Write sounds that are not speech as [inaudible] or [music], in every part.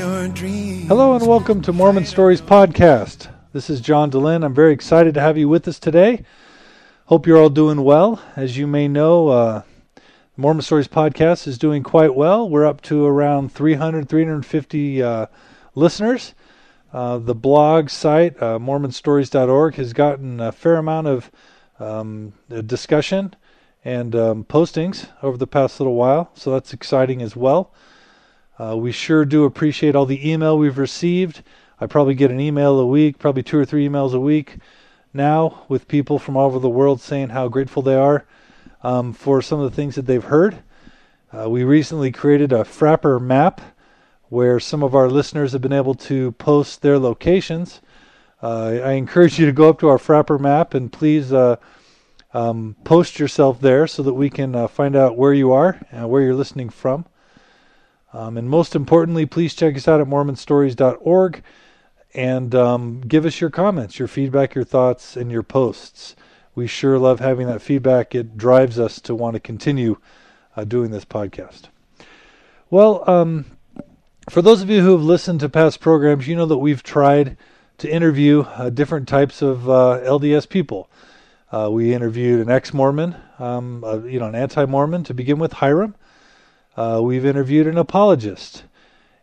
Hello and welcome to Mormon Stories Podcast. This is John Dehlin. I'm very excited to have you with us today. Hope you're all doing well. As you may know, uh, Mormon Stories Podcast is doing quite well. We're up to around 300, 350 uh, listeners. Uh, the blog site, uh, MormonStories.org, has gotten a fair amount of um, discussion and um, postings over the past little while, so that's exciting as well. Uh, we sure do appreciate all the email we've received. I probably get an email a week, probably two or three emails a week now with people from all over the world saying how grateful they are um, for some of the things that they've heard. Uh, we recently created a Frappr map where some of our listeners have been able to post their locations. Uh, I encourage you to go up to our Frappr map and please uh, um, post yourself there so that we can uh, find out where you are and where you're listening from. Um, and most importantly, please check us out at MormonStories.org and um, give us your comments, your feedback, your thoughts, and your posts. We sure love having that feedback. It drives us to want to continue uh, doing this podcast. Well, um, for those of you who have listened to past programs, you know that we've tried to interview uh, different types of uh, LDS people. Uh, we interviewed an ex-Mormon, um, uh, you know, an anti-Mormon to begin with, Hyrum. Uh, we've interviewed an apologist,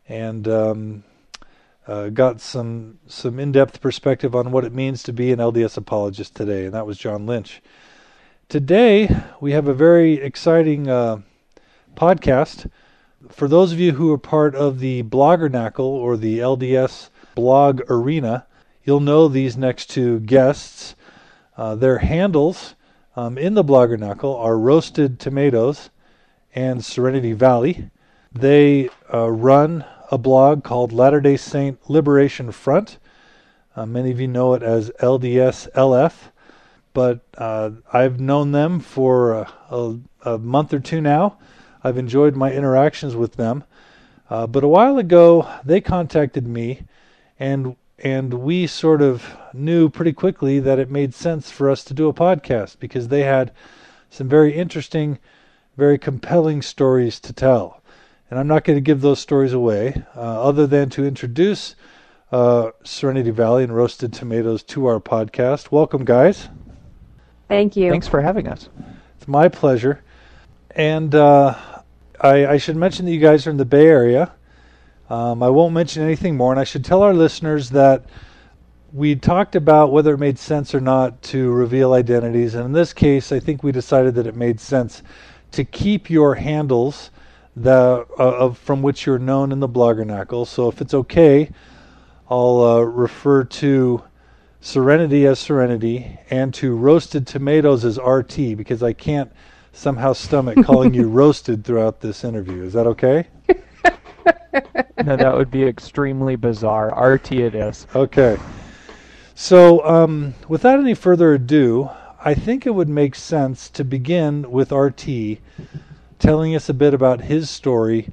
and um, uh, got some some in-depth perspective on what it means to be an LDS apologist today, and that was John Lynch. Today we have a very exciting uh, podcast. For those of you who are part of the Bloggernacle or the LDS blog arena, you'll know these next two guests. Uh, their handles um, in the Bloggernacle are Roasted Tomatoes and Serenity Valley. They uh, run a blog called Latter day Saint Liberation Front. Uh, many of you know it as LDS LF, but uh, I've known them for a, a, a, month or two now. I've enjoyed my interactions with them. Uh, but a while ago, they contacted me, and and we sort of knew pretty quickly that it made sense for us to do a podcast because they had some very interesting, very compelling stories to tell. And I'm not going to give those stories away, uh, other than to introduce uh, Serenity Valley and Roasted Tomatoes to our podcast. Welcome, guys. Thank you. Thanks for having us. It's my pleasure. And uh, I, I, should mention that you guys are in the Bay Area. Um, I won't mention anything more, and I should tell our listeners that we talked about whether it made sense or not to reveal identities. And in this case, I think we decided that it made sense to keep your handles the uh, of from which you're known in the bloggernacle. So if it's okay, I'll uh, refer to Serenity as Serenity and to Roasted Tomatoes as RT because I can't somehow stomach calling you [laughs] roasted throughout this interview. Is that okay? [laughs] no, that would be extremely bizarre. RT it is. Okay. So, um, without any further ado, I think it would make sense to begin with RT telling us a bit about his story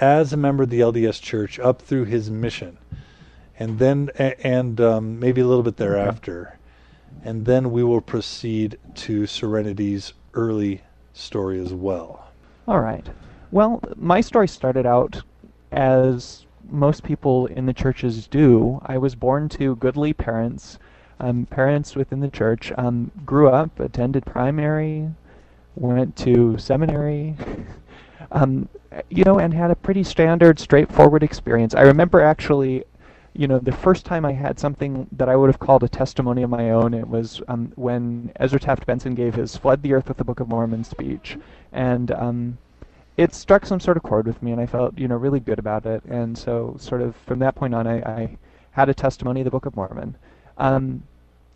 as a member of the LDS Church up through his mission, and then and um, maybe a little bit thereafter, and then we will proceed to Serenity's early story as well. All right. Well, my story started out as most people in the churches do. I was born to goodly parents, um, parents within the church. Um, grew up, attended primary, went to seminary, [laughs] um, you know, and had a pretty standard, straightforward experience. I remember actually, you know, the first time I had something that I would have called a testimony of my own, it was um, when Ezra Taft Benson gave his Flood the Earth with the Book of Mormon speech. And um, it struck some sort of chord with me, and I felt, you know, really good about it. And so, sort of from that point on, I, I had a testimony of the Book of Mormon. Um,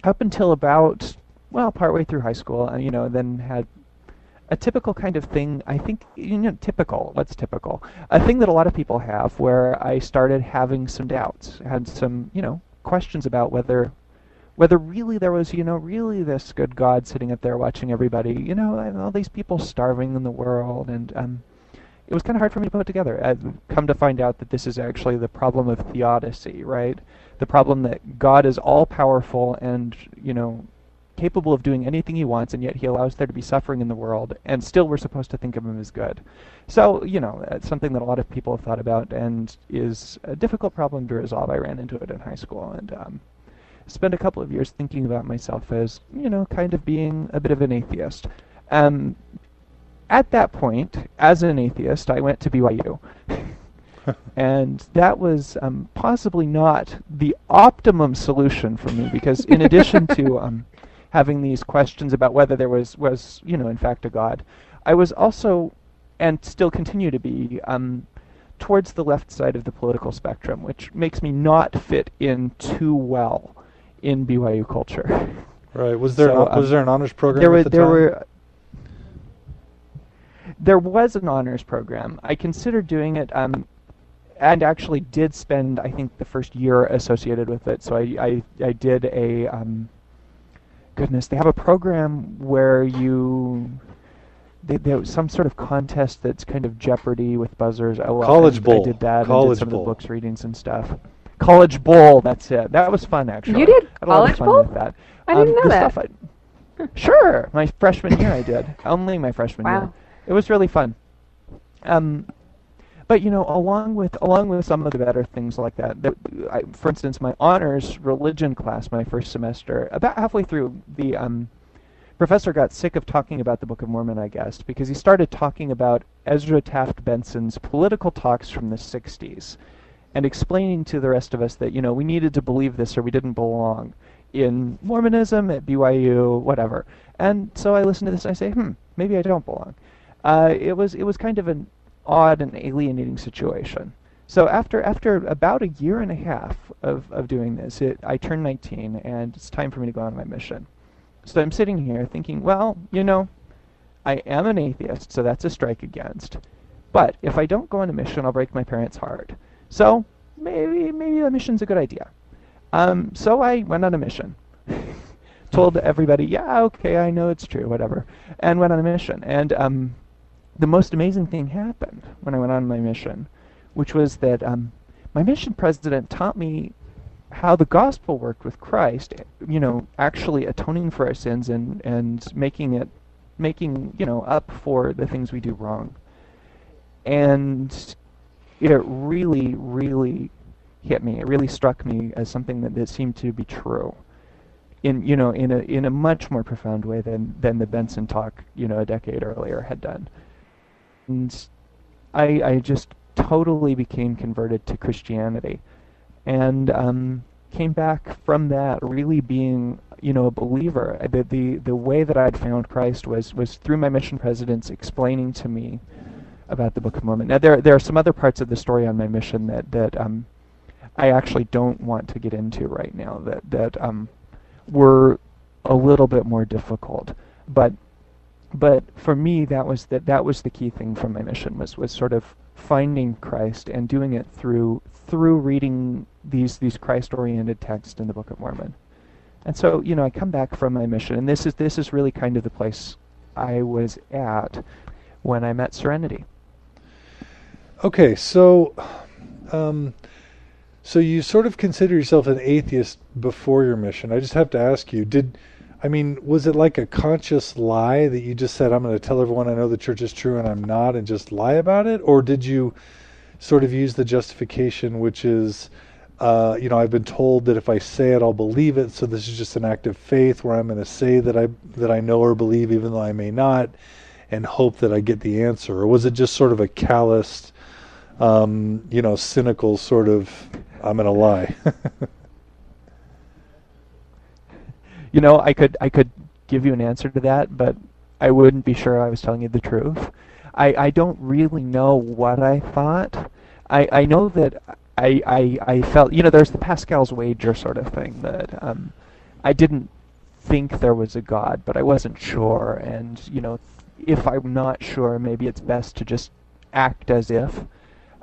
up until about, well, partway through high school, and, you know, then had a typical kind of thing, I think, you know, typical, what's typical? A thing that a lot of people have where I started having some doubts, had some, you know, questions about whether whether really there was, you know, really this good God sitting up there watching everybody, you know, and all these people starving in the world, and um, it was kind of hard for me to put it together. I've come to find out that this is actually the problem of theodicy, right? The problem that God is all powerful and, you know, capable of doing anything he wants, and yet he allows there to be suffering in the world, and still we're supposed to think of him as good. So, you know, it's something that a lot of people have thought about and is a difficult problem to resolve. I ran into it in high school and um, spent a couple of years thinking about myself as, you know, kind of being a bit of an atheist. Um, at that point, as an atheist, I went to BYU. [laughs] and that was um, possibly not the optimum solution for me because, in addition to [laughs] um, having these questions about whether there was, was, you know, in fact a God, I was also, and still continue to be, um, towards the left side of the political spectrum, which makes me not fit in too well in BYU culture. Right. Was there So, an, was um, there an honors program there the there time? were there was an honors program. I considered doing it, um, and actually did spend I think the first year associated with it. So I I, I did a um, goodness. They have a program where you. They, there was some sort of contest that's kind of Jeopardy with buzzers. I, well, College and Bowl. I did that. and College did some Bowl. of the books readings and stuff. College Bowl. That's it. That was fun actually. You did I had a lot of College Bowl? with that. I didn't Um, know that. I, sure, my freshman year I did. Only my freshman year. It was really fun. Um, but you know, along with along with some of the better things like that, there, I, for instance, my honors religion class, my first semester, about halfway through, the um, professor got sick of talking about the Book of Mormon, I guess, because he started talking about Ezra Taft Benson's political talks from the '60s, and explaining to the rest of us that you know we needed to believe this or we didn't belong in Mormonism at BYU, whatever. And so I listened to this and I say, hmm, maybe I don't belong. Uh, it was it was kind of an odd and alienating situation. So after after about a year and a half of, of doing this, it, I turned 19 and it's time for me to go on my mission. So I'm sitting here thinking, well, you know, I am an atheist, so that's a strike against. But if I don't go on a mission, I'll break my parents' heart. So maybe maybe the mission's a good idea. Um, so I went on a mission. [laughs] Told everybody, yeah, okay, I know it's true, whatever, and went on a mission. And um, the most amazing thing happened when I went on my mission, which was that um, my mission president taught me how the gospel worked with Christ. You know, actually atoning for our sins and and making it, making you know up for the things we do wrong. And it really, really hit me. It really struck me as something that, that seemed to be true. In you know in a in a much more profound way than than the Benson talk you know a decade earlier had done. And I I just totally became converted to Christianity, and um, came back from that really being you know a believer. Uh, The the the way that I'd found Christ was was through my mission presidents explaining to me about the Book of Mormon. Now there there are some other parts of the story on my mission that that um, I actually don't want to get into right now that that um, were a little bit more difficult. But but for me that was that that was the key thing for my mission was was sort of finding Christ and doing it through through reading these these Christ oriented texts in the Book of Mormon. And so, you know, I come back from my mission and this is this is really kind of the place I was at when I met Serenity. Okay, so, um, so you sort of consider yourself an atheist before your mission. I just have to ask you: Did, I mean, was it like a conscious lie that you just said, "I'm going to tell everyone I know the church is true and I'm not," and just lie about it, or did you sort of use the justification, which is, uh, you know, I've been told that if I say it, I'll believe it, so this is just an act of faith where I'm going to say that I that I know or believe, even though I may not, and hope that I get the answer, or was it just sort of a calloused um, you know, cynical sort of, I'm going to lie. [laughs] You know, I could I could give you an answer to that, but I wouldn't be sure I was telling you the truth. I, I don't really know what I thought. I, I know that I, I I felt you know there's the Pascal's wager sort of thing that um, I didn't think there was a God, but I wasn't sure, and you know if I'm not sure, maybe it's best to just act as if.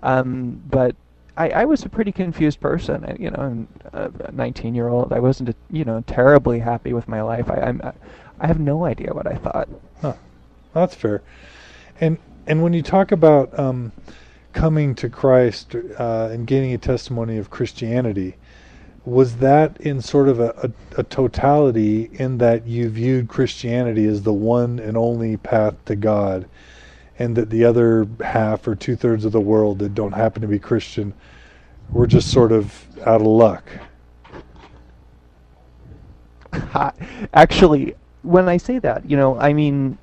Um, but I, I was a pretty confused person. I- You know, I'm a 19 year old. I wasn't, you know, terribly happy with my life. I, I'm, I have no idea what I thought. Huh. That's fair. And and when you talk about um, coming to Christ uh, and gaining a testimony of Christianity, was that in sort of a, a, a, totality in that you viewed Christianity as the one and only path to God, and that the other half or two thirds of the world that don't happen to be Christian were just sort of out of luck? [laughs] Actually, when I say that, you know, I mean,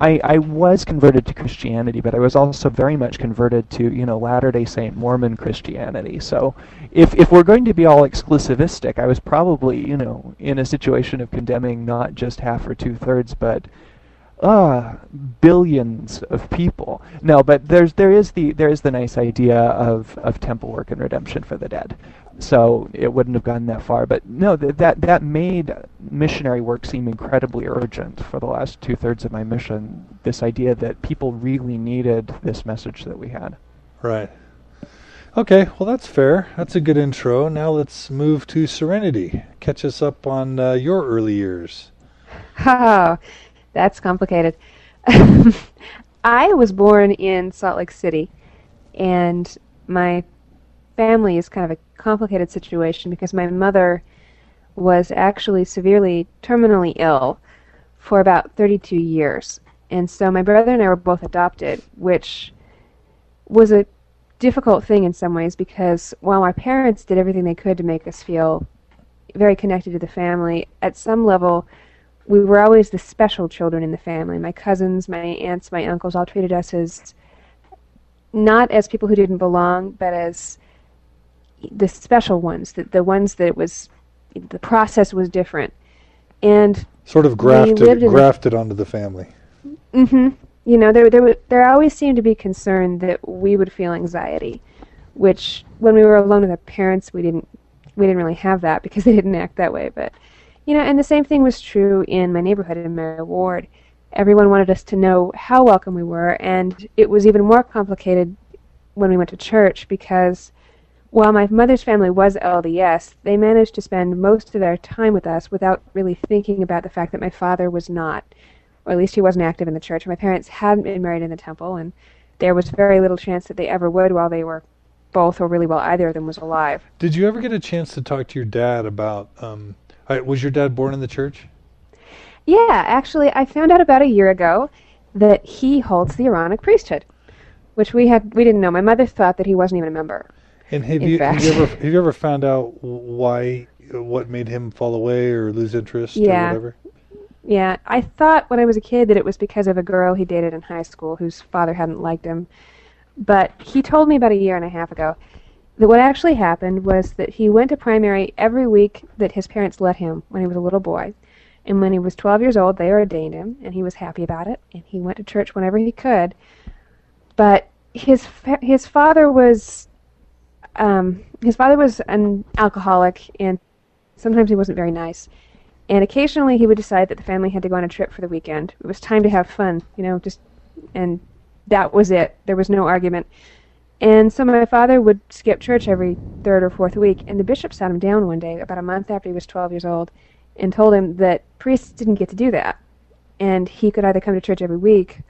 I, I was converted to Christianity, but I was also very much converted to, you know, Latter-day Saint Mormon Christianity. So if, if we're going to be all exclusivistic, I was probably, you know, in a situation of condemning not just half or two-thirds, but uh, billions of people. No, but there's there is the there is the nice idea of, of temple work and redemption for the dead so it wouldn't have gone that far. But no, th- that that made missionary work seem incredibly urgent for the last two thirds of my mission. This idea that people really needed this message that we had. Right. Okay, well that's fair. That's a good intro. Now let's move to Serenity. Catch us up on uh, your early years. Oh, [laughs] that's complicated. [laughs] I was born in Salt Lake City, and my family is kind of a complicated situation because my mother was actually severely terminally ill for about 32 years. And so my brother and I were both adopted, which was a difficult thing in some ways because while my parents did everything they could to make us feel very connected to the family, at some level we were always the special children in the family. My cousins, my aunts, my uncles all treated us as not as people who didn't belong, but as the special ones, the, the ones that it was, the process was different. And sort of grafted, grafted onto the family. Mm-hmm. You know, there, there, there always seemed to be concern that we would feel anxiety, which when we were alone with our parents, we didn't, we didn't really have that because they didn't act that way. But, you know, and the same thing was true in my neighborhood in my ward. Everyone wanted us to know how welcome we were, and it was even more complicated when we went to church because while my mother's family was LDS, they managed to spend most of their time with us without really thinking about the fact that my father was not, or at least he wasn't active in the church. My parents hadn't been married in the temple, and there was very little chance that they ever would while they were both, or really while either of them was alive. Did you ever get a chance to talk to your dad about? Um, was your dad born in the church? Yeah, actually, I found out about a year ago that he holds the Aaronic priesthood, which we had we didn't know. My mother thought that he wasn't even a member. And have you, have you ever have you ever found out why what made him fall away or lose interest yeah. or whatever? Yeah, I thought when I was a kid that it was because of a girl he dated in high school whose father hadn't liked him. But he told me about a year and a half ago that what actually happened was that he went to primary every week that his parents let him when he was a little boy. And when he was 12 years old, they ordained him, and he was happy about it, and he went to church whenever he could. But his fa- his father was um, his father was an alcoholic, and sometimes he wasn't very nice. And occasionally he would decide that the family had to go on a trip for the weekend. It was time to have fun, you know, just and that was it. There was no argument. And so my father would skip church every third or fourth week, and the bishop sat him down one day, about a month after he was 12 years old, and told him that priests didn't get to do that. And he could either come to church every week,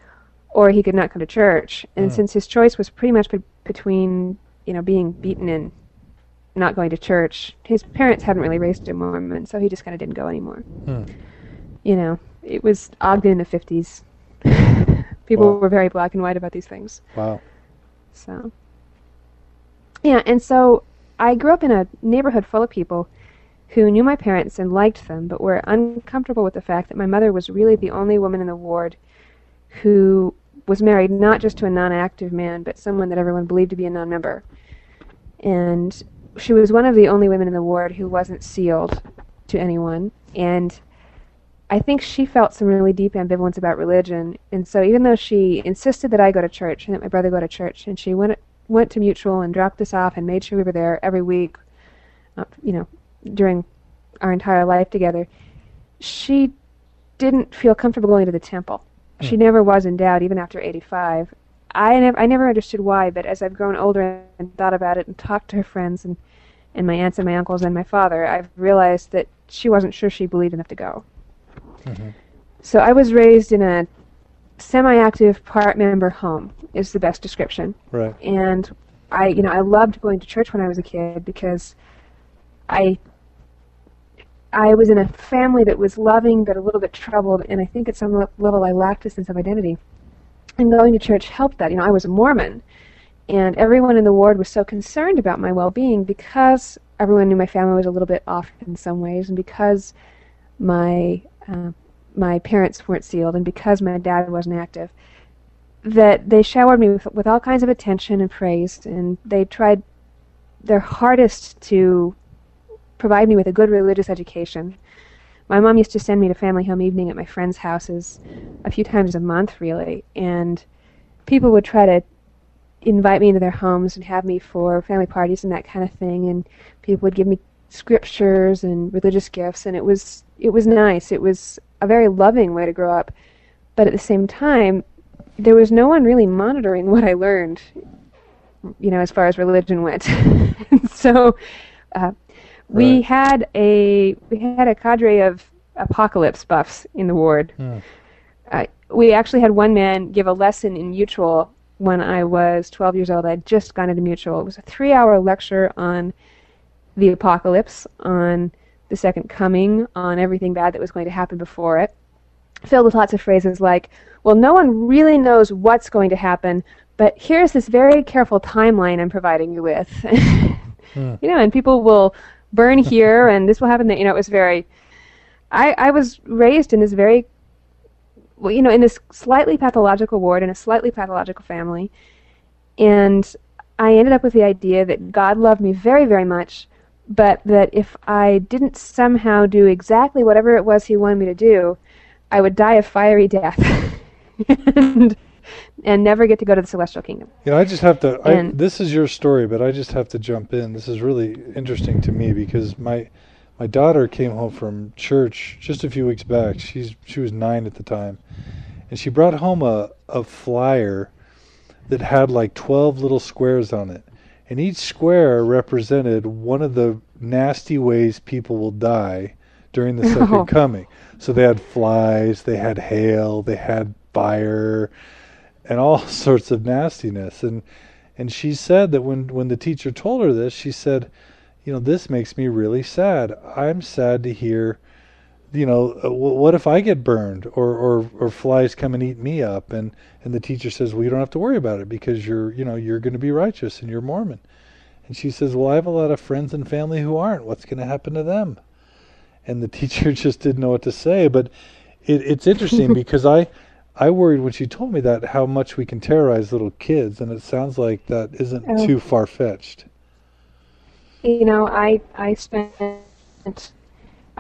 or he could not come to church. And mm. since his choice was pretty much be- between you know, being beaten and not going to church. His parents hadn't really raised him Mormon, so he just kind of didn't go anymore. Hmm. You know, it was Ogden in the 50s. [laughs] People wow. were very black and white about these things. Wow. So, yeah, and so I grew up in a neighborhood full of people who knew my parents and liked them, but were uncomfortable with the fact that my mother was really the only woman in the ward who was married not just to a non-active man, but someone that everyone believed to be a non-member. And she was one of the only women in the ward who wasn't sealed to anyone. And I think she felt some really deep ambivalence about religion. And so even though she insisted that I go to church and that my brother go to church, and she went went to Mutual and dropped us off and made sure we were there every week, uh, you know, during our entire life together, she didn't feel comfortable going to the temple. She never was in doubt, even after 85. I never, I never understood why, but as I've grown older and thought about it and talked to her friends and, and my aunts and my uncles and my father, I've realized that she wasn't sure she believed enough to go. Mm-hmm. So I was raised in a semi-active part member home is the best description. Right. And I, you know, I loved going to church when I was a kid because I I was in a family that was loving but a little bit troubled, and I think at some level I lacked a sense of identity. And going to church helped that. You know, I was a Mormon, and everyone in the ward was so concerned about my well-being because everyone knew my family was a little bit off in some ways, and because my uh, my parents weren't sealed, and because my dad wasn't active, that they showered me with, with all kinds of attention and praise, and they tried their hardest to provide me with a good religious education. My mom used to send me to family home evening at my friends' houses a few times a month, really, and people would try to invite me into their homes and have me for family parties and that kind of thing, and people would give me scriptures and religious gifts, and it was it was nice. It was a very loving way to grow up, but at the same time, there was no one really monitoring [laughs] what I learned, you know, as far as religion went. [laughs] so uh, we right. had a we had a cadre of apocalypse buffs in the ward. Uh, we actually had one man give a lesson in mutual when I was 12 years old. I'd just gone into mutual. It was a three-hour lecture on the apocalypse, on the second coming, on everything bad that was going to happen before it, filled with lots of phrases like, "Well, no one really knows what's going to happen." But here's this very careful timeline I'm providing you with. [laughs] hmm. You know, and people will burn [laughs] here and this will happen that you know it was very I, I was raised in this very well, you know, in this slightly pathological ward in a slightly pathological family and I ended up with the idea that God loved me very, very much, but that if I didn't somehow do exactly whatever it was he wanted me to do, I would die a fiery death. [laughs] and and never get to go to the celestial kingdom. You know, I just have to. I, this is your story, but I just have to jump in. This is really interesting to me because my my daughter came home from church just a few weeks back. She's she was nine at the time, and she brought home a a flyer that had like twelve little squares on it, and each square represented one of the nasty ways people will die during the second oh. [laughs] coming. So they had flies, they had hail, they had fire and all [laughs] sorts of nastiness. And and she said that when when the teacher told her this, she said, you know, this makes me really sad. I'm sad to hear, you know, uh, what if I get burned or or or flies come and eat me up? And and the teacher says, well, you don't have to worry about it because you're you know you're going to be righteous and you're Mormon. And she says, well, I have a lot of friends and family who aren't. What's going to happen to them? And the [laughs] teacher just didn't know what to say. But it, it's interesting [laughs] because I I worried when she told me that how much we can terrorize little kids, and it sounds like that isn't oh. too far fetched. You know, I I spent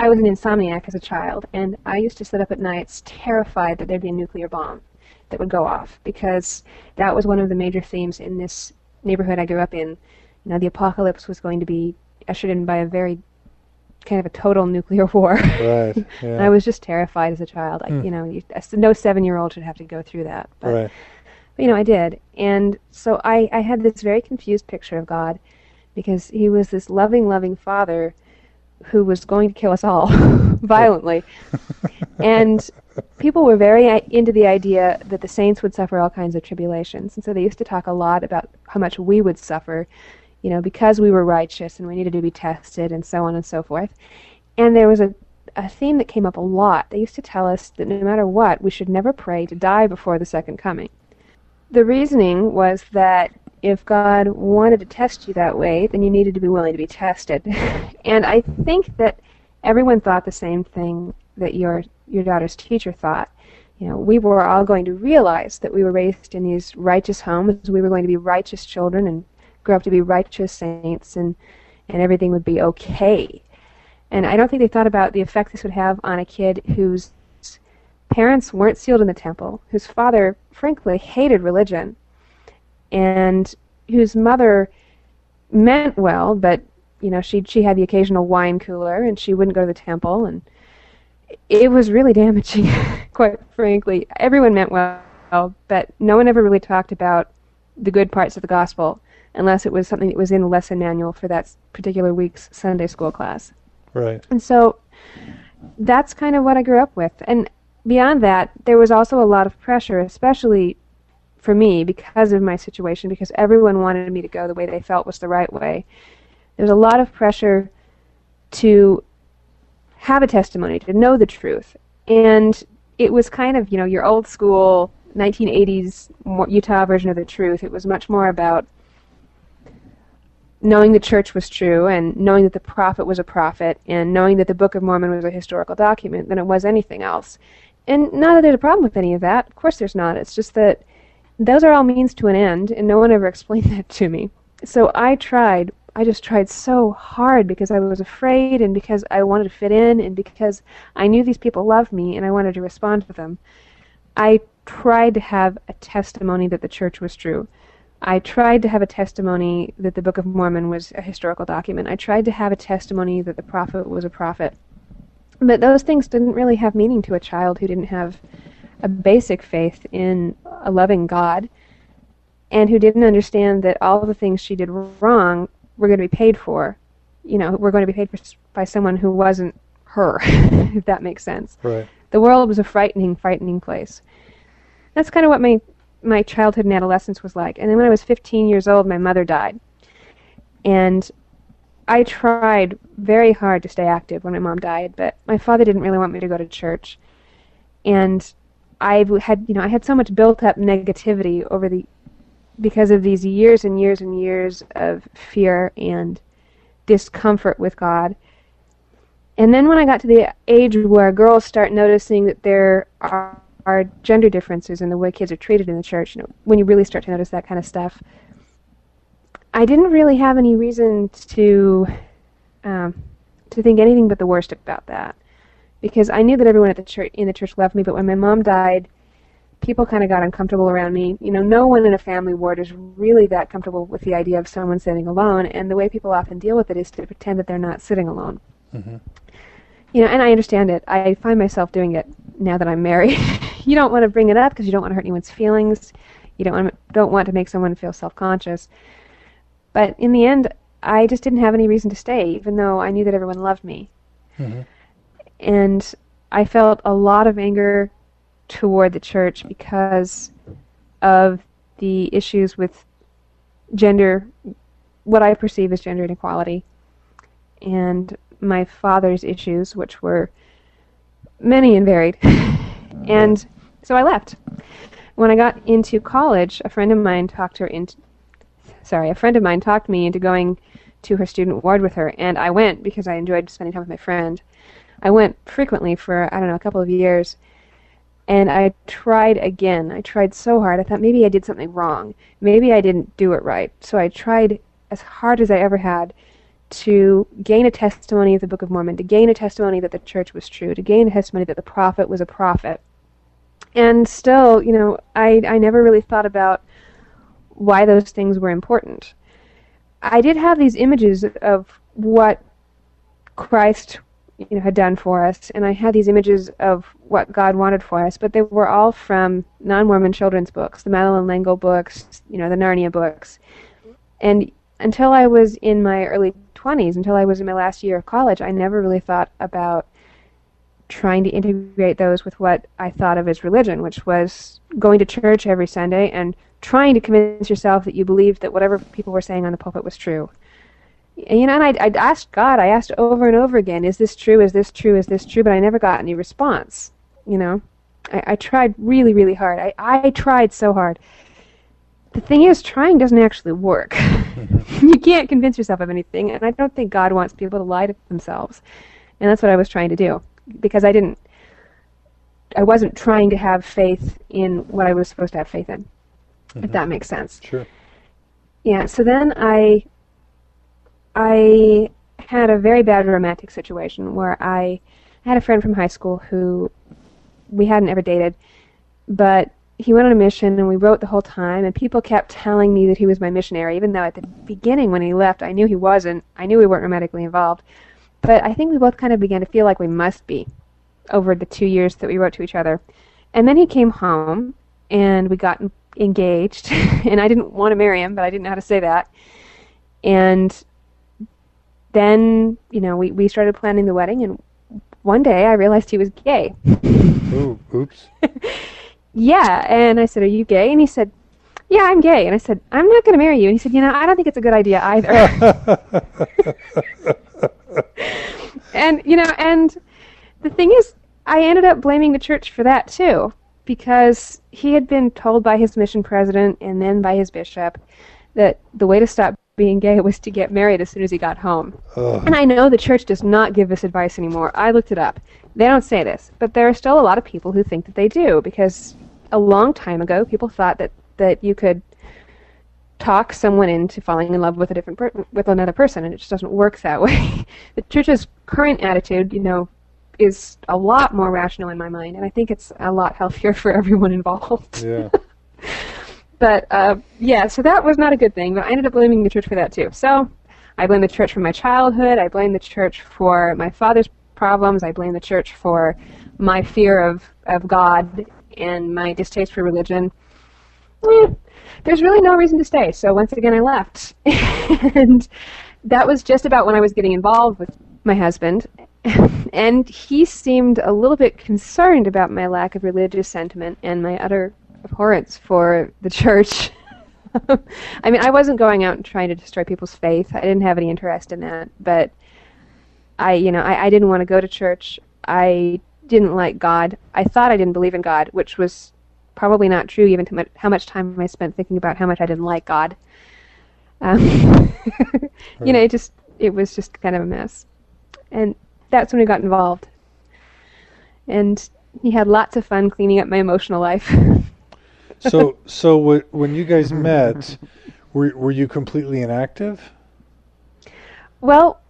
I was an insomniac as a child, and I used to sit up at nights terrified that there'd be a nuclear bomb that would go off because that was one of the major themes in this neighborhood I grew up in. You know, the apocalypse was going to be ushered in by a very kind of a total nuclear [laughs] war. Right. [laughs] Yeah. I was just terrified as a child. Hmm. you know, you, no seven-year-old should have to go through that. But, right. but, you know, I did, and so I, I had this very confused picture of God, because He was this loving, loving Father, who was going to kill us all [laughs] violently, and people were very into the idea that the saints would suffer all kinds of tribulations, and so they used to talk a lot about how much we would suffer you know, because we were righteous and we needed to be tested and so on and so forth. And there was a, a theme that came up a lot. They used to tell us that no matter what, we should never pray to die before the second coming. The reasoning was that if God wanted to test you that way, then you needed to be willing to be tested. [laughs] and I think that everyone thought the same thing that your your daughter's teacher thought. You know, we were all going to realize that we were raised in these righteous homes. We were going to be righteous children and grow up to be righteous saints and and everything would be okay. And I don't think they thought about the effect this would have on a kid whose parents weren't sealed in the temple, whose father, frankly, hated religion, and whose mother meant well, but you know she she had the occasional wine cooler and she wouldn't go to the temple, and it was really damaging, [laughs] quite frankly. Everyone meant well, but no one ever really talked about the good parts of the gospel unless it was something that was in the lesson manual for that particular week's Sunday school class. Right. And so that's kind of what I grew up with. And beyond that, there was also a lot of pressure, especially for me because of my situation, because everyone wanted me to go the way they felt was the right way. There was a lot of pressure to have a testimony, to know the truth. And it was kind of, you know, your old school 1980s Utah version of the truth. It was much more about knowing the church was true and knowing that the prophet was a prophet and knowing that the Book of Mormon was a historical document than it was anything else. And not that there's a problem with any of that. Of course there's not. It's just that those are all means to an end, and no one ever [laughs] explained that to me. So I tried. I just tried so hard because I was afraid and because I wanted to fit in and because I knew these people loved me and I wanted to respond to them. I tried to have a testimony that the church was true. I tried to have a testimony that the Book of Mormon was a historical document. I tried to have a testimony that the prophet was a prophet. But those things didn't really have meaning to a child who didn't have a basic faith in a loving God and who didn't understand that all the things she did wrong were going to be paid for. You know, were going to be paid for by someone who wasn't her, [laughs] if that makes sense. Right. The world was a frightening, frightening place. That's kind of what my my childhood and adolescence was like. And then when I was 15 years old, my mother died. And I tried very hard to stay active when my mom died, but my father didn't really want me to go to church. And I had, you know, I had so much built up negativity over the because of these years and years and years of fear and discomfort with God. And then when I got to the age where girls start noticing that there are, are gender differences in the way kids are treated in the church, you know, when you really start to notice that kind of stuff, I didn't really have any reason to um, to think anything but the worst about that, because I knew that everyone at the church in the church loved me. But when my mom died, people kind of got uncomfortable around me. You know, no one in a family ward is really that comfortable with the idea of someone sitting alone, and the way people often deal with it is to pretend that they're not sitting alone. Mm-hmm. You know, and I understand it. I find myself doing it now that I'm married. [laughs] you don't want to bring it up because you don't want to hurt anyone's feelings. You don't want to, don't want to make someone feel self-conscious. But in the end, I just didn't have any reason to stay, even though I knew that everyone loved me. Mm-hmm. And I felt a lot of anger toward the church because of the issues with gender, what I perceive as gender inequality, and my father's issues, which were many and varied. [laughs] and so I left. When I got into college, a friend of mine talked her into sorry, a friend of mine talked me into going to her student ward with her, and I went because I enjoyed spending time with my friend. I went frequently for I don't know a couple of years, and I tried again. I tried so hard. I thought maybe I did something wrong. Maybe I didn't do it right. So I tried as hard as I ever had to gain a testimony of the Book of Mormon, to gain a testimony that the church was true, to gain a testimony that the prophet was a prophet. And still, you know, I I never really thought about why those things were important. I did have these images of what Christ you know had done for us and I had these images of what God wanted for us but they were all from non-Mormon children's books the Madeleine L'Engle books you know the Narnia books and until I was in my early 20s until I was in my last year of college I never really thought about trying to integrate those with what I thought of as religion which was going to church every Sunday and trying to convince yourself that you believed that whatever people were saying on the pulpit was true. And, you know, and I, I asked God, I asked over and over again, is this true? Is this true? Is this true? But I never got any response. You know, I, I tried really, really hard. I, I tried so hard. The thing is, trying doesn't actually work. [laughs] you can't convince yourself of anything, and I don't think God wants people to lie to themselves. And that's what I was trying to do because I didn't. I wasn't trying to have faith in what I was supposed to have faith in mm-hmm. if that makes sense. Sure. Yeah. So then I I had a very bad romantic situation where I had a friend from high school who we hadn't ever dated, but he went on a mission and we wrote the whole time and people kept telling me that he was my missionary even though at the beginning when he left I knew he wasn't. I knew we weren't romantically involved. But I think we both kind of began to feel like we must be over the 2 years that we wrote to each other. And then he came home and we got engaged, [laughs] and I didn't want to marry him, but I didn't know how to say that. And then, you know, we, we started planning the wedding, and one day I realized he was gay. Ooh, oops. [laughs] yeah, and I said, Are you gay? And he said, Yeah, I'm gay. And I said, I'm not going to marry you. And he said, You know, I don't think it's a good idea either. [laughs] and you know, and the thing is, I ended up blaming the church for that too, because he had been told by his mission president and then by his bishop that the way to stop being gay was to get married as soon as he got home. Ugh. And I know the church does not give this advice anymore. I looked it up. They don't say this, but there are still a lot of people who think that they do because a long time ago people thought that that you could talk someone into falling in love with a different per- with another person and it just doesn't work that way. [laughs] the church's current attitude, you know, is a lot more rational in my mind and I think it's a lot healthier [laughs] for everyone involved. Yeah. [laughs] But uh, yeah, so that was not a good thing. But I ended up blaming the church for that too. So I blame the church for my childhood. I blame the church for my father's problems. I blame the church for my fear of, of God and my distaste for religion. Eh, there's really no reason to stay. So once again, I left. [laughs] and that was just about when I was getting involved with my husband. [laughs] and he seemed a little bit concerned about my lack of religious sentiment and my utter abhorrence for the church. [laughs] I mean, I wasn't going out and trying to destroy people's faith. I didn't have any interest in that. But I, you know, I, I didn't want to go to church. I didn't like God. I thought I didn't believe in God, which was probably not true, even to much, how much time I spent thinking about how much I didn't like God. Um, [laughs] you know, it just it was just kind of a mess, and that's when we got involved. And he had lots of fun cleaning up my emotional life. [laughs] So, [laughs] so w- when you guys [laughs] met, were were you completely inactive? Well,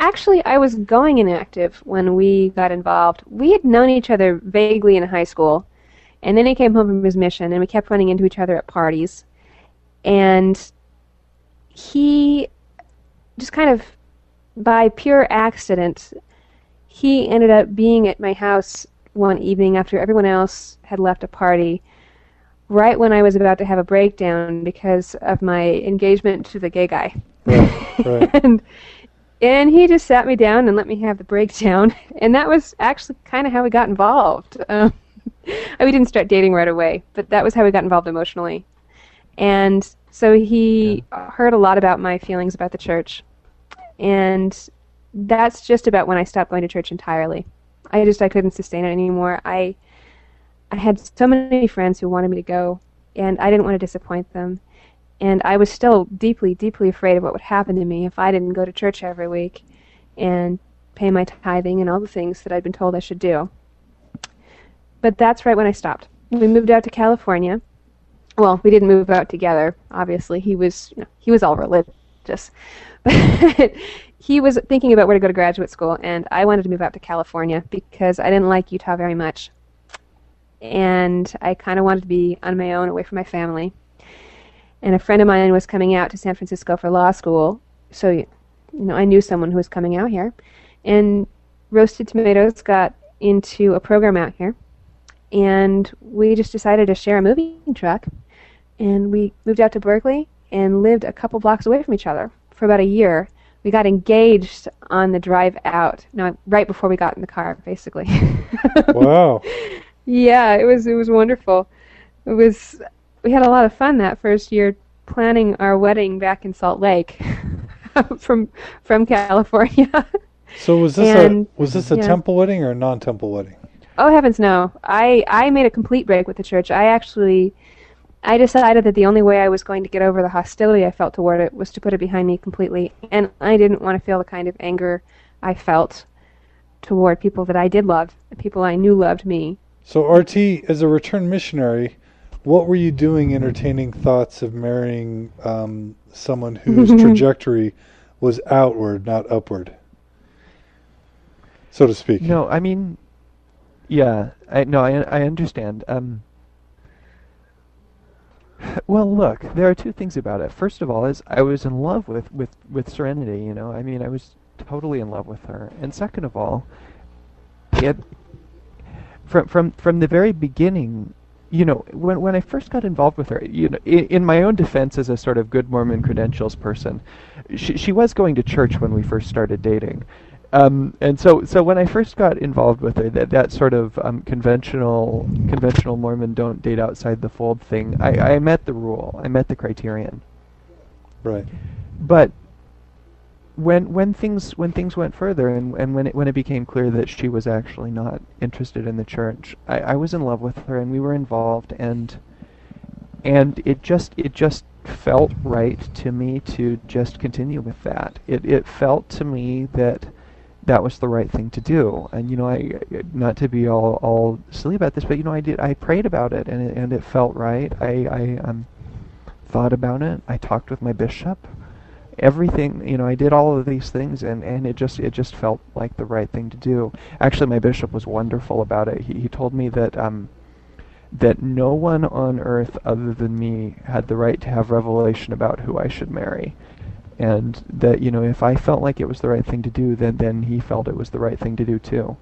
actually, I was going inactive when we got involved. We had known each other vaguely in high school, and then he came home from his mission, and we kept running into each other at parties. And he just kind of, by pure accident, he ended up being at my house one evening after everyone else had left a party, right when I was about to have a breakdown because of my engagement to the gay guy. Right, [laughs] right. and and he just sat me down and let me have the breakdown, [laughs] and that was actually kind of how we got involved. Um, [laughs] we didn't start dating right away, but that was how we got involved emotionally. And so he heard a lot about my feelings about the church, and that's just about when I stopped going to church entirely. I just I couldn't sustain it anymore. I I had so many friends who wanted me to go, and I didn't want to disappoint them. And I was still deeply, deeply afraid of what would happen to me if I didn't go to church every week and pay my tithing and all the things that I'd been told I should do. But that's right when I stopped. We moved out to California. Well, we didn't move out together. Obviously, he was you know, he was all religious, [laughs] but he was thinking about where to go to graduate school, and I wanted to move out to California because I didn't like Utah very much, and I kind of wanted to be on my own, away from my family and a friend of mine was coming out to San Francisco for law school, so you know I knew someone who was coming out here, and Roasted Tomatoes got into a program out here, and we just decided to share a moving truck, and we moved out to Berkeley and lived a couple blocks away from each other for about a year. We got engaged on the drive out, no, right before we got in the car, basically. [laughs] Wow. Yeah, it was it was wonderful. It was we had a lot of fun that first year planning our wedding back in Salt Lake [laughs] from from California. So was this And- a was this a yeah. temple wedding or a non-temple wedding? oh heavens no. I I made a complete break with the church. I actually I decided that the only way I was going to get over the hostility I felt toward it was to put it behind me completely. And I didn't want to feel the kind of anger I felt toward people that I did love, the people I knew loved me. So RT, as a returned missionary, what were you doing entertaining thoughts of marrying um, someone whose [laughs] trajectory was outward, not upward, so to speak? No, I mean, yeah, I no, I I understand. Um, [sighs] well, look, there are two things about it. First of all, is I was in love with with with Serenity. You know, I mean, I was totally in love with her. And second of all, it from from from the very beginning. You know, when when I first got involved with her, you know, in, in my own defense as a sort of good Mormon credentials person, she she was going to church when we first started dating, um, and so, so when I first got involved with her, that that sort of um, conventional conventional Mormon don't date outside the fold thing, I, I met the rule. I met the criterion. Right. But when when things when things went further and, and when it when it became clear that she was actually not interested in the church, I, I was in love with her and we were involved and and it just it just felt right to me to just continue with that. It it felt to me that that was the right thing to do. And you know, I not to be all all silly about this, but you know, I did I prayed about it and it, and it felt right. I I um, thought about it. I talked with my bishop. Everything, you know, I did all of these things, and, and it just it just felt like the right thing to do. Actually, my bishop was wonderful about it. He he told me that um, that no one on earth other than me had the right to have revelation about who I should marry. And that, you know, if I felt like it was the right thing to do, then, then he felt it was the right thing to do too.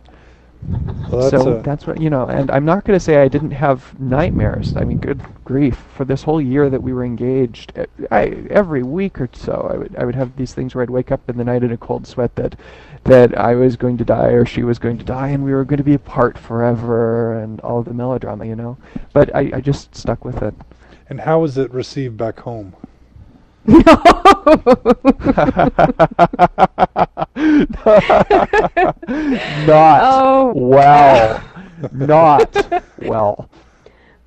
Well, that's so a- that's what, you know, and I'm not going to say I didn't have nightmares. I mean, good grief. For this whole year that we were engaged, eh, I, every week or so, I would, I would have these things where I'd wake up in the night in a cold sweat that, that I was going to die or she was going to die and we were going to be apart forever and all the melodrama, you know. But I, I just stuck with it. And how was it received back home? [laughs] [laughs] [laughs] not Oh. well. Not [laughs] well.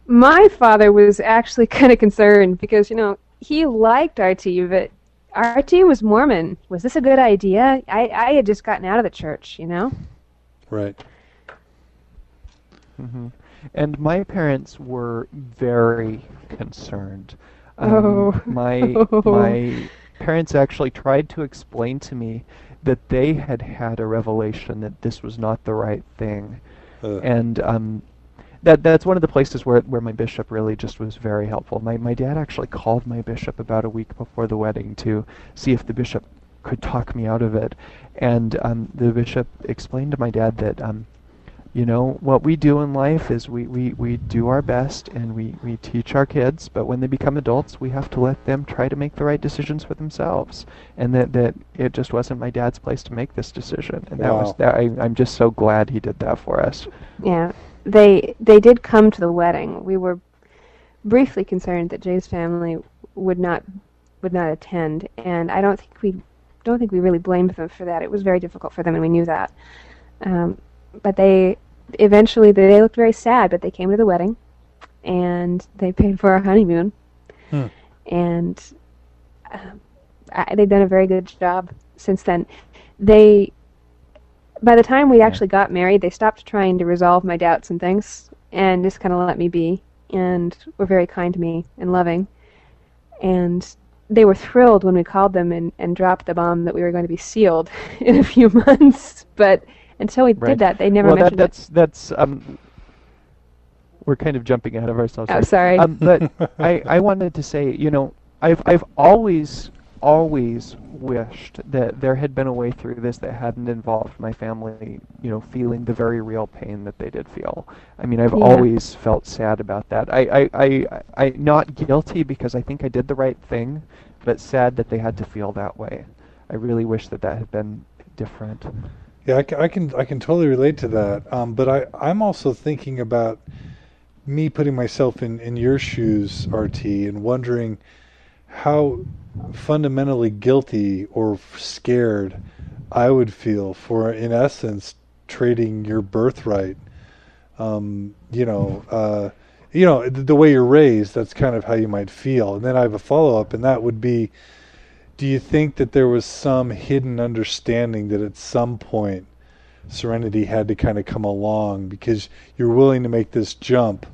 My father was actually [laughs] kind of concerned because, you know, he liked RT, but RT was Mormon. Was this a good idea? I, I had just gotten out of the church, you know? Right. hmm And my parents were very concerned. Oh. My my parents actually tried to explain to me that they had had a revelation that this was not the right thing, Uh, and um, that that's one of the places where where my bishop really just was very helpful. My my dad actually called my bishop about a week before the wedding to see if the bishop could talk me out of it, and um, the bishop explained to my dad that. Um, you know what we do in life is we, we, we do our best and we, we teach our kids but when they become adults we have to let them try to make the right decisions for themselves and that, that it just wasn't my dad's place to make this decision and that Wow. was that I, i'm just so glad he did that for us Yeah. They they did come to the wedding. We were briefly concerned that Jay's family would not would not attend, and I don't think we don't think we really blamed them for that. It was very difficult for them, and we knew that. Um, but they eventually they looked very sad, but they came to the wedding, and they paid for our honeymoon, Hmm. and um, I, they've done a very good job since then. They by the time we actually got married, they stopped trying to resolve my doubts and things and just kind of let me be and were very kind to me and loving. And they were thrilled when we called them and, and dropped the bomb that we were going to be sealed [laughs] in a few [laughs] months. But until we Right. did that, they never well that, mentioned it. that's that's um we're kind of jumping ahead of ourselves Oh, here. sorry. Um, but [laughs] I, I wanted to say, you know, I've I've always always wished that there had been a way through this that hadn't involved my family, you know, feeling the very real pain that they did feel. I mean, I've Yeah. always felt sad about that. I, I, I, I not guilty because I think I did the right thing, but sad that they had to feel that way. I really wish that that had been different. Yeah, I I can I can totally relate to that. Um, but I I'm also thinking about me putting myself in in your shoes, RT, and wondering how fundamentally guilty or scared I would feel for, in essence, trading your birthright. Um, you know, uh, you know the, the way you're raised. That's kind of how you might feel. And then I have a follow up, and that would be do you think that there was some hidden understanding that at some point serenity had to kind of come along? Because you're willing to make this jump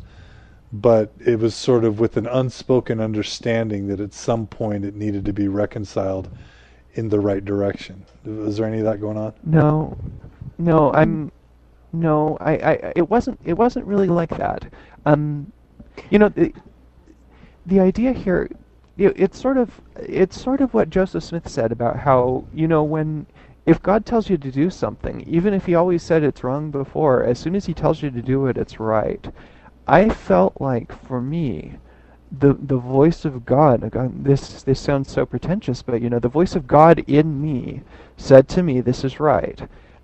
but it was sort of with an unspoken understanding that at some point it needed to be reconciled in the right direction. Was there any of that going on? No, no, I'm no, I, I, it wasn't, it wasn't really like that. Um, you know, the, the idea here, you it's sort of, it's sort of what Joseph Smith said about how, you know, when, if God tells you to do something, even if He always said it's wrong before, as soon as He tells you to do it, it's right. I felt like for me, the the voice of God, this this sounds so pretentious, but you know, the voice of God in me said to me, "This is right."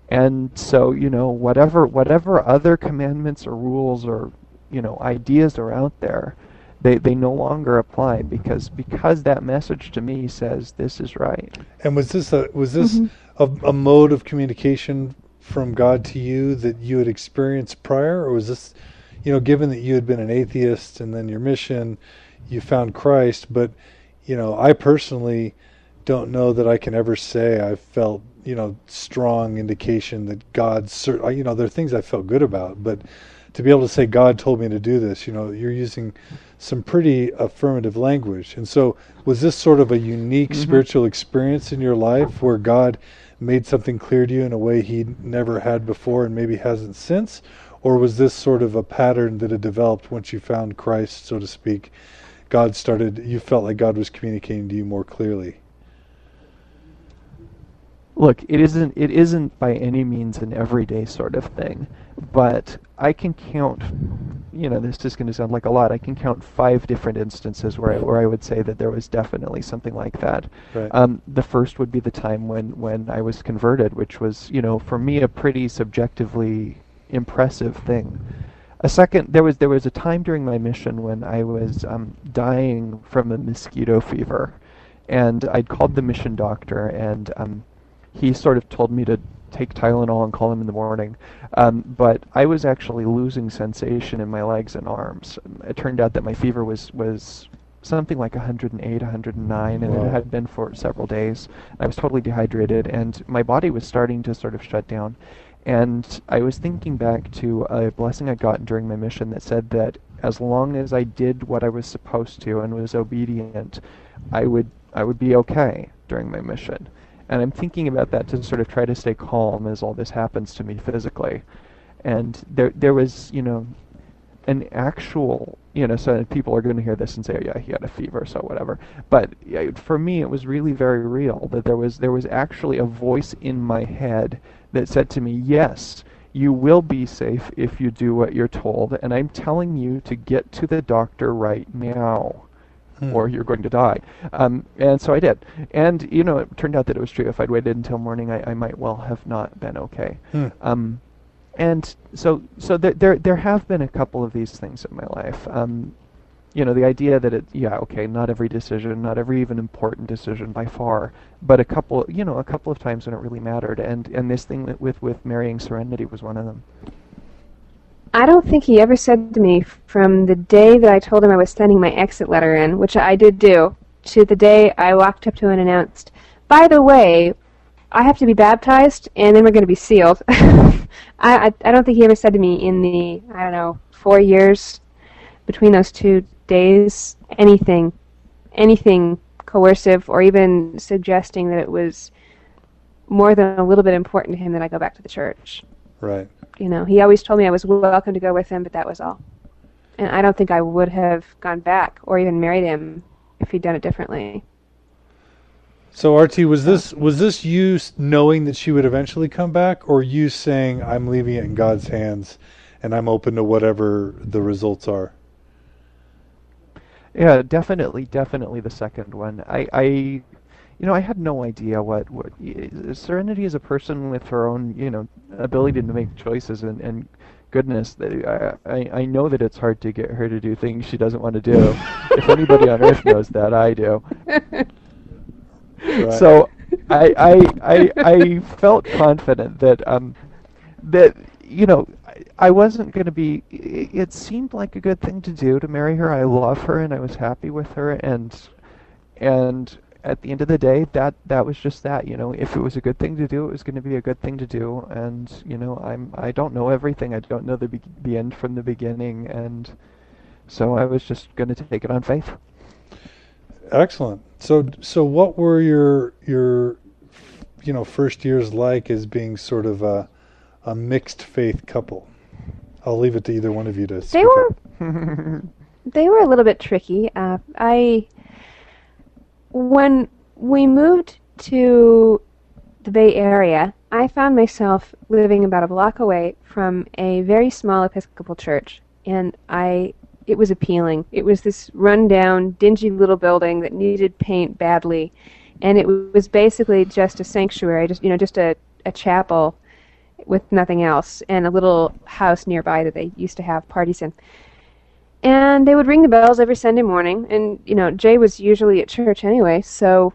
And so, you know, whatever whatever other commandments or rules or you know ideas are out there, they they no longer apply because because that message to me says this is right. And was this a was this mm-hmm. a, a mode of communication from God to you that you had experienced prior, or was this, you know, given that you had been an atheist and then your mission, you found Christ, but you know, I personally don't know that I can ever say I felt you know strong indication that God, you know, there are things I felt good about, but to be able to say God told me to do this, you know, you're using some pretty affirmative language. And so, was this sort of a unique mm-hmm. spiritual experience in your life where God made something clear to you in a way He never had before and maybe hasn't since? Or was this sort of a pattern that had developed once you found Christ, so to speak? God started, you felt like God was communicating to you more clearly look, it isn't it isn't by any means an everyday sort of thing, but I can count. You know, this is going to sound like a lot. I can count five different instances where I, where I would say that there was definitely something like that. Right. Um, the first would be the time when when I was converted, which was you know for me a pretty subjectively impressive thing. A second, there was there was a time during my mission when I was um, dying from a mosquito fever, and I'd called the mission doctor, and um, he sort of told me to take Tylenol and call him in the morning. Um, but I was actually losing sensation in my legs and arms. It turned out that my fever was was something like 108, 109, and wow. it had been for several days. I was totally dehydrated, and my body was starting to sort of shut down. And I was thinking back to a blessing I'd gotten during my mission that said that as long as I did what I was supposed to and was obedient, I would I would be okay during my mission. And I'm thinking about that to sort of try to stay calm as all this happens to me physically. And there, there was, you know, an actual, you know, so people are going to hear this and say, oh, yeah, he had a fever, so whatever. But for me, it was really very real that there was, there was actually a voice in my head that said to me, yes, you will be safe if you do what you're told, and I'm telling you to get to the doctor right now hmm. or you're going to die. Um, and so I did. And, you know, it turned out that it was true. If I'd waited until morning, I, I might well have not been okay. Hmm. Um, and so, so there, there, there have been a couple of these things in my life. Um, you know, the idea that it, yeah, okay, not every decision, not every even important decision by far, but a couple, you know, a couple of times when it really mattered. And, and this thing with, with marrying Serenity was one of them. I don't think he ever said to me from the day that I told him I was sending my exit letter in, which I did do, to the day I walked up to him and announced, by the way, I have to be baptized, and then we're going to be sealed. [laughs] I, I, I don't think he ever said to me in the, I don't know, four years between those two days anything, anything coercive or even suggesting that it was more than a little bit important to him that I go back to the church. Right you know, he always told me I was welcome to go with him, but that was all. And I don't think I would have gone back or even married him if he'd done it differently. So RT, was this was this you knowing that she would eventually come back, or you saying I'm leaving it in God's hands, and I'm open to whatever the results are? Yeah, definitely, definitely the second one. I, I you know, I had no idea what, what Serenity is a person with her own, you know, ability to make choices and, and goodness, I, I, I know that it's hard to get her to do things she doesn't want to do. [laughs] if anybody on earth knows that, I do. Right. So I, I, I, I felt confident that, um, that, you know, I wasn't going to be. It seemed like a good thing to do to marry her. I love her, and I was happy with her, and and at the end of the day, that that was just that. You know, if it was a good thing to do, it was going to be a good thing to do. And you know, I'm I don't know everything. I don't know the be- the end from the beginning, and so I was just going to take it on faith. Excellent. So so what were your your you know first years like as being sort of a a mixed faith couple? I'll leave it to either one of you to. They were. [laughs] they were a little bit tricky. Uh, I when we moved to the Bay Area, I found myself living about a block away from a very small Episcopal church, and I it was appealing. It was this rundown, dingy little building that needed paint badly, and it was basically just a sanctuary, just you know, just a, a chapel with nothing else, and a little house nearby that they used to have parties in. And they would ring the bells every Sunday morning, and you know Jay was usually at church anyway, so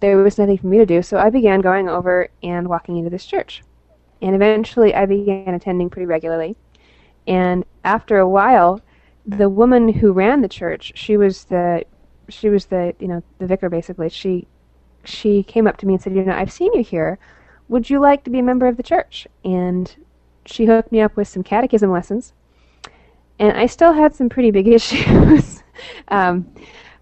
there was nothing for me to do. So I began going over and walking into this church, and eventually I began attending pretty regularly. And after a while, the woman who ran the church, she was the she was the you know the vicar basically. She she came up to me and said, you know, I've seen you here. Would you like to be a member of the church? And she hooked me up with some catechism lessons. And I still had some pretty big [laughs] issues um,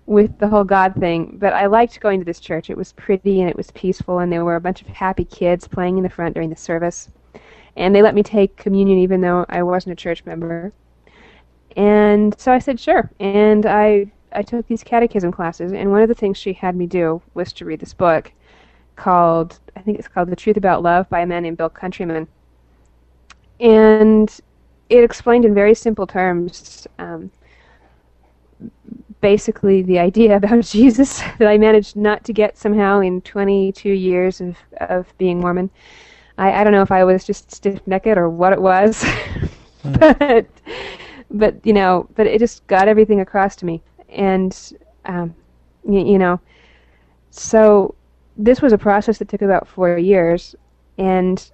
with the whole God thing, but I liked going to this church. It was pretty and it was peaceful, and there were a bunch of happy kids playing in the front during the service. And they let me take communion even though I wasn't a church member. And so I said, sure. And I I took these catechism classes, and one of the things she had me do was to read this book called I think it's called The Truth About Love by a man named Bill Countryman, and it explained in very simple terms. Um, basically the idea about [laughs] Jesus that I managed not to get somehow in 22 years of, of being Mormon. I, I don't know if I was just stiff necked or what it was, [laughs] mm. but but you know, but it just got everything across to me and um, you, you know, so this was a process that took about four years, and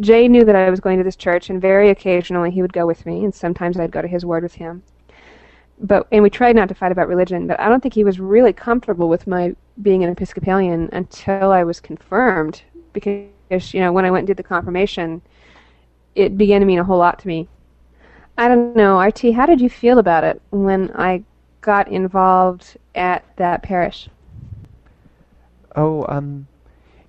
Jay knew that I was going to this church, and very occasionally he would go with me, and sometimes I'd go to his word with him. But and we tried not to fight about religion, but I don't think he was really comfortable with my being an Episcopalian until I was confirmed, because you know when I went and did the confirmation, it began to mean a whole lot to me. I don't know, RT, how did you feel about it when I got involved at that parish? Oh, um,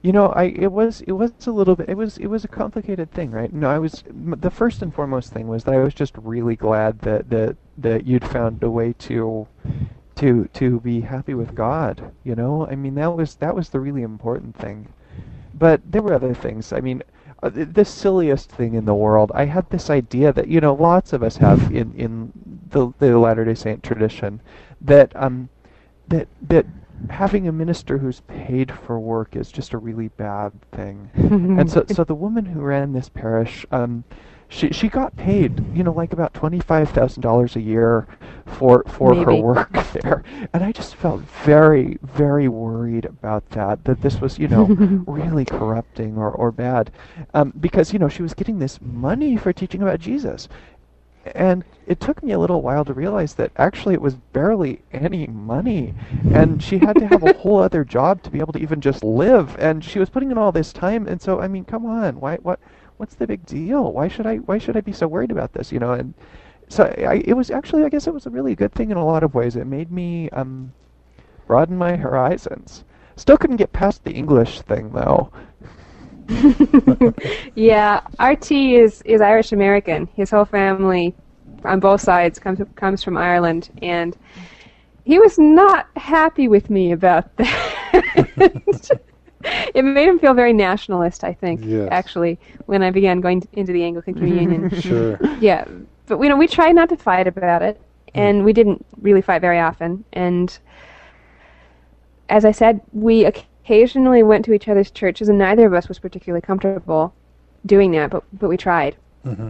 you know, I it was it was a little bit it was it was a complicated thing, right? No, I was the first and foremost thing was that I was just really glad that that that you'd found a way to to to be happy with God. You know, I mean that was that was the really important thing. But there were other things. I mean, uh, the silliest thing in the world. I had this idea that you know lots of us have in in the the Latter Day Saint tradition that um that that having a minister who's paid for work is just a really bad thing. [laughs] and so so the woman who ran this parish um she she got paid, you know, like about twenty five thousand dollars a year for for Maybe. her work [laughs] there, and I just felt very very worried about that. That this was you know [laughs] really corrupting or or bad, um, because you know she was getting this money for teaching about Jesus, and it took me a little while to realize that actually it was barely any money and she had to have a whole [laughs] other job to be able to even just live and she was putting in all this time and so i mean come on why what what's the big deal? Why should I why should I be so worried about this? You know, and so I, it was actually I guess it was a really good thing in a lot of ways. It made me um, broaden my horizons. Still couldn't get past the English thing though. [laughs] yeah, RT is is Irish American. His whole family on both sides comes comes from Ireland, and he was not happy with me about [laughs] that. it made him feel very nationalist, I think, yes. actually, when I began going into the Anglican mm-hmm. Communion. [laughs] sure. Yeah, but you know, we tried not to fight about it, mm. and we didn't really fight very often. And as I said, we occasionally went to each other's churches, and neither of us was particularly comfortable doing that, but but we tried. Mm-hmm.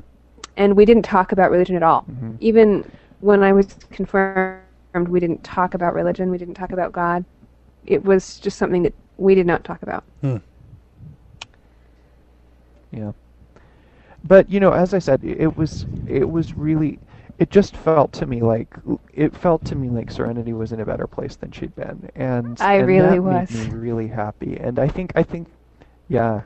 And we didn't talk about religion at all. Mm-hmm. Even when I was confirmed, we didn't talk about religion. We didn't talk about God. It was just something that we did not talk about. Hmm. Yeah. But you know, as I said, it was it was really it just felt to me like it felt to me like Serenity was in a better place than she'd been, and I and really that was made me really happy. And I think I think, yeah,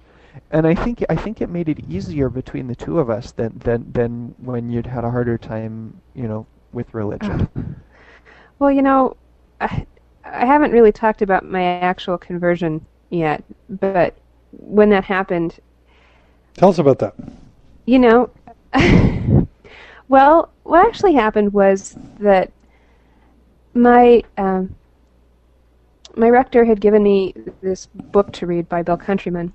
and I think I think it made it easier between the two of us than than than when you'd had a harder time, you know, with religion. [laughs] well, you know, I, I haven't really talked about my actual conversion yet, but when that happened, tell us about that. You know, [laughs] well, what actually happened was that my um, my rector had given me this book to read by Bill Countryman,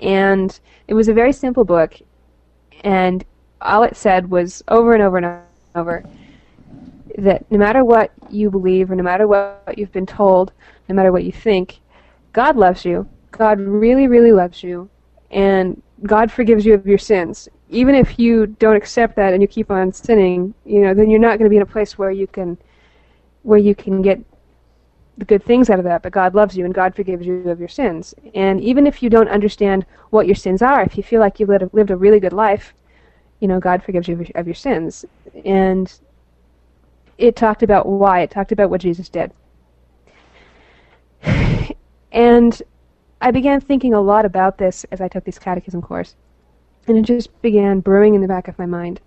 and it was a very simple book, and all it said was over and over and over that no matter what you believe or no matter what you've been told, no matter what you think, God loves you. God really, really loves you. And God forgives you of your sins. Even if you don't accept that and you keep on sinning, you know, then you're not going to be in a place where you can where you can get the good things out of that, but God loves you and God forgives you of your sins. And even if you don't understand what your sins are, if you feel like you've lived a, really good life, you know, God forgives you of your sins. And it talked about why, it talked about what Jesus did. [sighs] and I began thinking a lot about this as I took this catechism course. And it just began brewing in the back of my mind.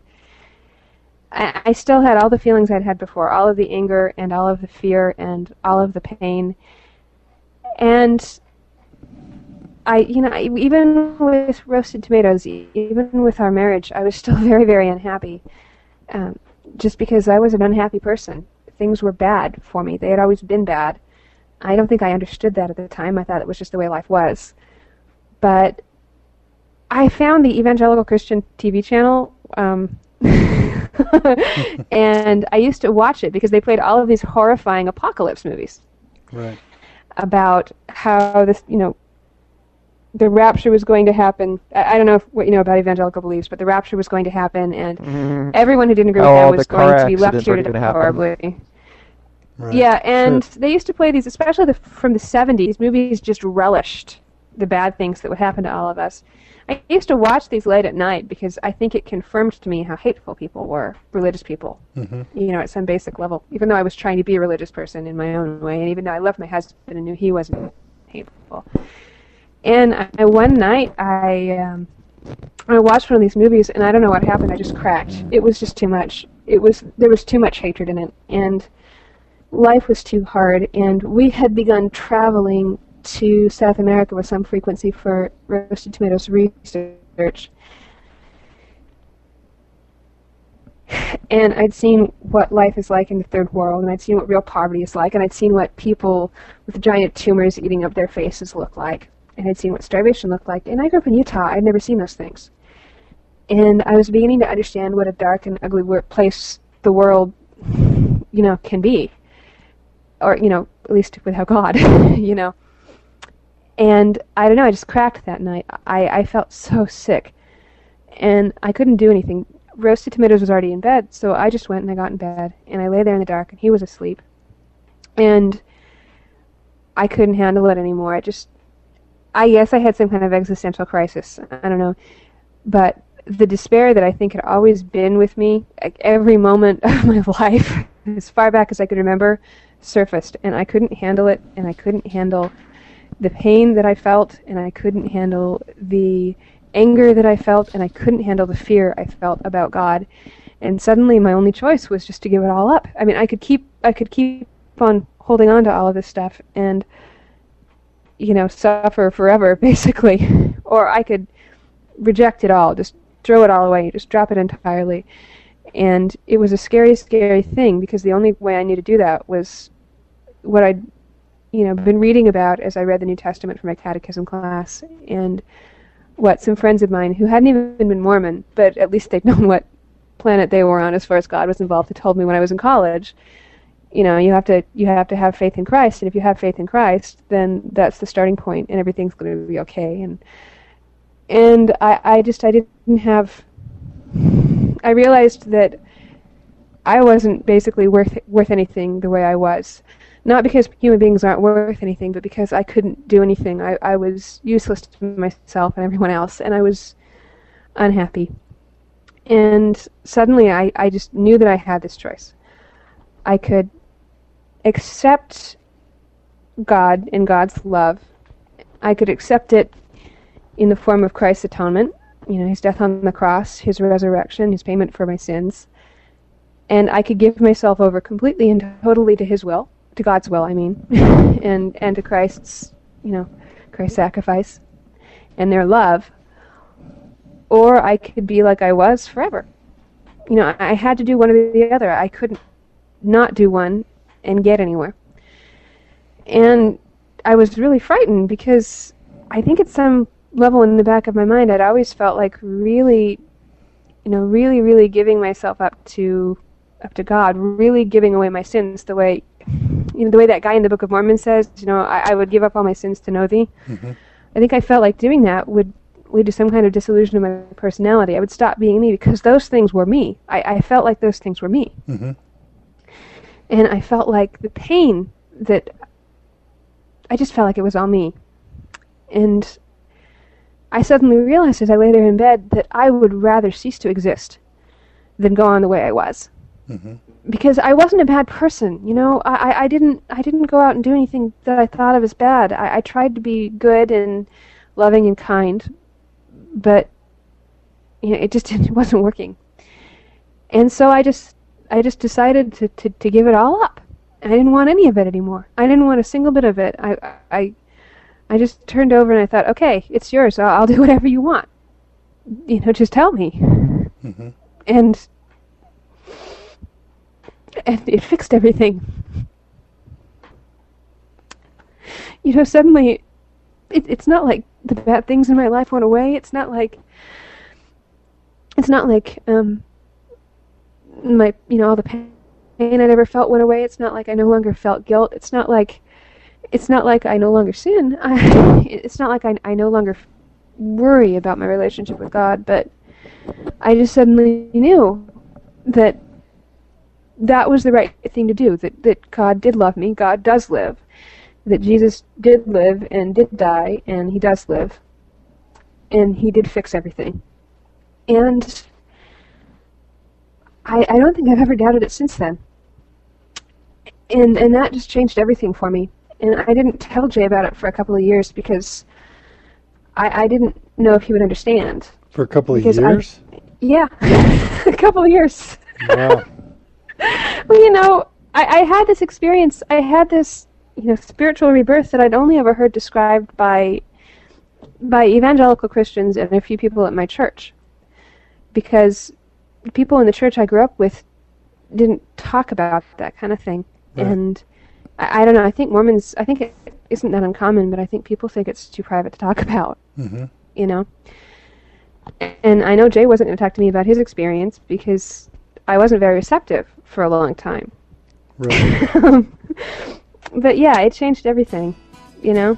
I, I still had all the feelings I'd had before, all of the anger and all of the fear and all of the pain. And I, you know, even with roasted tomatoes, even with our marriage, I was still [laughs] very, very unhappy. Um, just because I was an unhappy person. Things were bad for me. They had always been bad. I don't think I understood that at the time. I thought it was just the way life was. But I found the Evangelical Christian TV channel um, [laughs] and I used to watch it because they played all of these horrifying apocalypse movies. Right. About how this, you know, the rapture was going to happen. I, I don't know if, what you know about evangelical beliefs, but the rapture was going to happen, and mm-hmm. everyone who didn't agree with oh, that was going to be lectured horribly. Right. Yeah, and sure. they used to play these, especially the, from the 70s. Movies just relished the bad things that would happen to all of us. I used to watch these late at night because I think it confirmed to me how hateful people were, religious people, mm-hmm. you know, at some basic level. Even though I was trying to be a religious person in my own way, and even though I loved my husband and knew he wasn't hateful. And I, one night, I um, I watched one of these movies, and I don't know what happened. I just cracked. It was just too much. It was there was too much hatred in it, and life was too hard. And we had begun traveling to South America with some frequency for roasted tomatoes research. And I'd seen what life is like in the third world, and I'd seen what real poverty is like, and I'd seen what people with giant tumors eating up their faces look like, and I'd seen what starvation looked like. And I grew up in Utah. I'd never seen those things. And I was beginning to understand what a dark and ugly place the world, you know, can be. Or, you know, at least without [laughs] God, you know. And I don't know, I just cracked that night. I, I felt so sick. And I couldn't do anything. Roasted Tomatoes was already in bed, so I just went and I got in bed. And I lay there in the dark, and he was asleep. And I couldn't handle it anymore. I just, I guess I had some kind of existential crisis. I don't know. But the despair that I think had always been with me, like every moment [laughs] of my life, [laughs] as far back as I could remember, surfaced. And I couldn't handle it, and I couldn't handle the pain that I felt, and I couldn't handle the anger that I felt, and I couldn't handle the fear I felt about God. And suddenly, my only choice was just to give it all up. I mean, I could keep, I could keep on holding on to all of this stuff, and you know, suffer forever, [laughs] basically, or I could reject it all, just throw it all away, just drop it entirely. And it was a scary, scary thing because the only way I knew to do that was what I'd you know been reading about as I read the New Testament for my catechism class, and what some friends of mine who hadn't even been Mormon, but at least they'd [laughs] known what planet they were on as far as God was involved, had told me when I was in college. You know, you have to you have to have faith in Christ, and if you have faith in Christ, then that's the starting point, and everything's going to be okay. And and I I just I didn't have. I realized that I wasn't basically worth worth anything the way I was. Not because human beings aren't worth anything, but because I couldn't do anything. I, I was useless to myself and everyone else, and I was unhappy. And suddenly I, I just knew that I had this choice. I could accept God and God's love. I could accept it in the form of Christ's atonement, you know, his death on the cross, his resurrection, his payment for my sins. And I could give myself over completely and totally to his will to God's will, I mean, [laughs] and and to Christ's, you know, Christ's sacrifice and their love, or I could be like I was forever. You know, I had to do one or the other. I couldn't not do one and get anywhere. And I was really frightened because I think at some level in the back of my mind, I'd always felt like really, you know, really, really giving myself up to up to God, really giving away my sins the way you know the way that guy in the Book of Mormon says, you know, I, I would give up all my sins to know Thee. Mm-hmm. I think I felt like doing that would lead to some kind of dissolution of my personality. I would stop being me because those things were me. I, I felt like those things were me. Mm-hmm. And I felt like the pain that I just felt like it was all me. And I suddenly realized as I lay there in bed that I would rather cease to exist than go on the way I was. Mm-hmm. Because I wasn't a bad person, you know. I, I, didn't I didn't go out and do anything that I thought of as bad. I, I tried to be good and loving and kind, but you know, it just [laughs] didn't, it wasn't working. And so I just I just decided to, to, to give it all up. I didn't want any of it anymore. I didn't want a single bit of it. I I I just turned over and I thought, okay, it's yours. I'll, I'll [laughs] do whatever you want. You know, just tell me. Mm-hmm. And and it fixed everything. You know, suddenly, it, it's not like the bad things in my life went away. It's not like it's not like um my you know all the pain I'd ever felt went away. It's not like I no longer felt guilt. It's not like it's not like I no longer sin. I, [laughs] it's not like I, I no longer worry about my relationship with God, but I just suddenly knew that that was the right thing to do. That that God did love me. God does live. That Jesus did live and did die, and He does live, and He did fix everything. And I, I don't think I've ever doubted it since then. And and that just changed everything for me and I didn't tell Jay about it for a couple of years because I, I didn't know if he would understand. For a couple of Because I- years? Yeah, [laughs] a couple of years. Wow. [laughs] well, you know, I, I had this experience. I had this, you know, spiritual rebirth that I'd only ever heard described by by evangelical Christians and a few people at my church, because people in the church I grew up with didn't talk about that kind of thing, Right. and I, I don't know. I think Mormons. I think it isn't that uncommon, but I think people think it's too private to talk [laughs] about. Mm-hmm. You know. And I know Jay wasn't going to talk to me about his experience because I wasn't very receptive for a long time. Right. [laughs] but yeah, it changed everything, you know?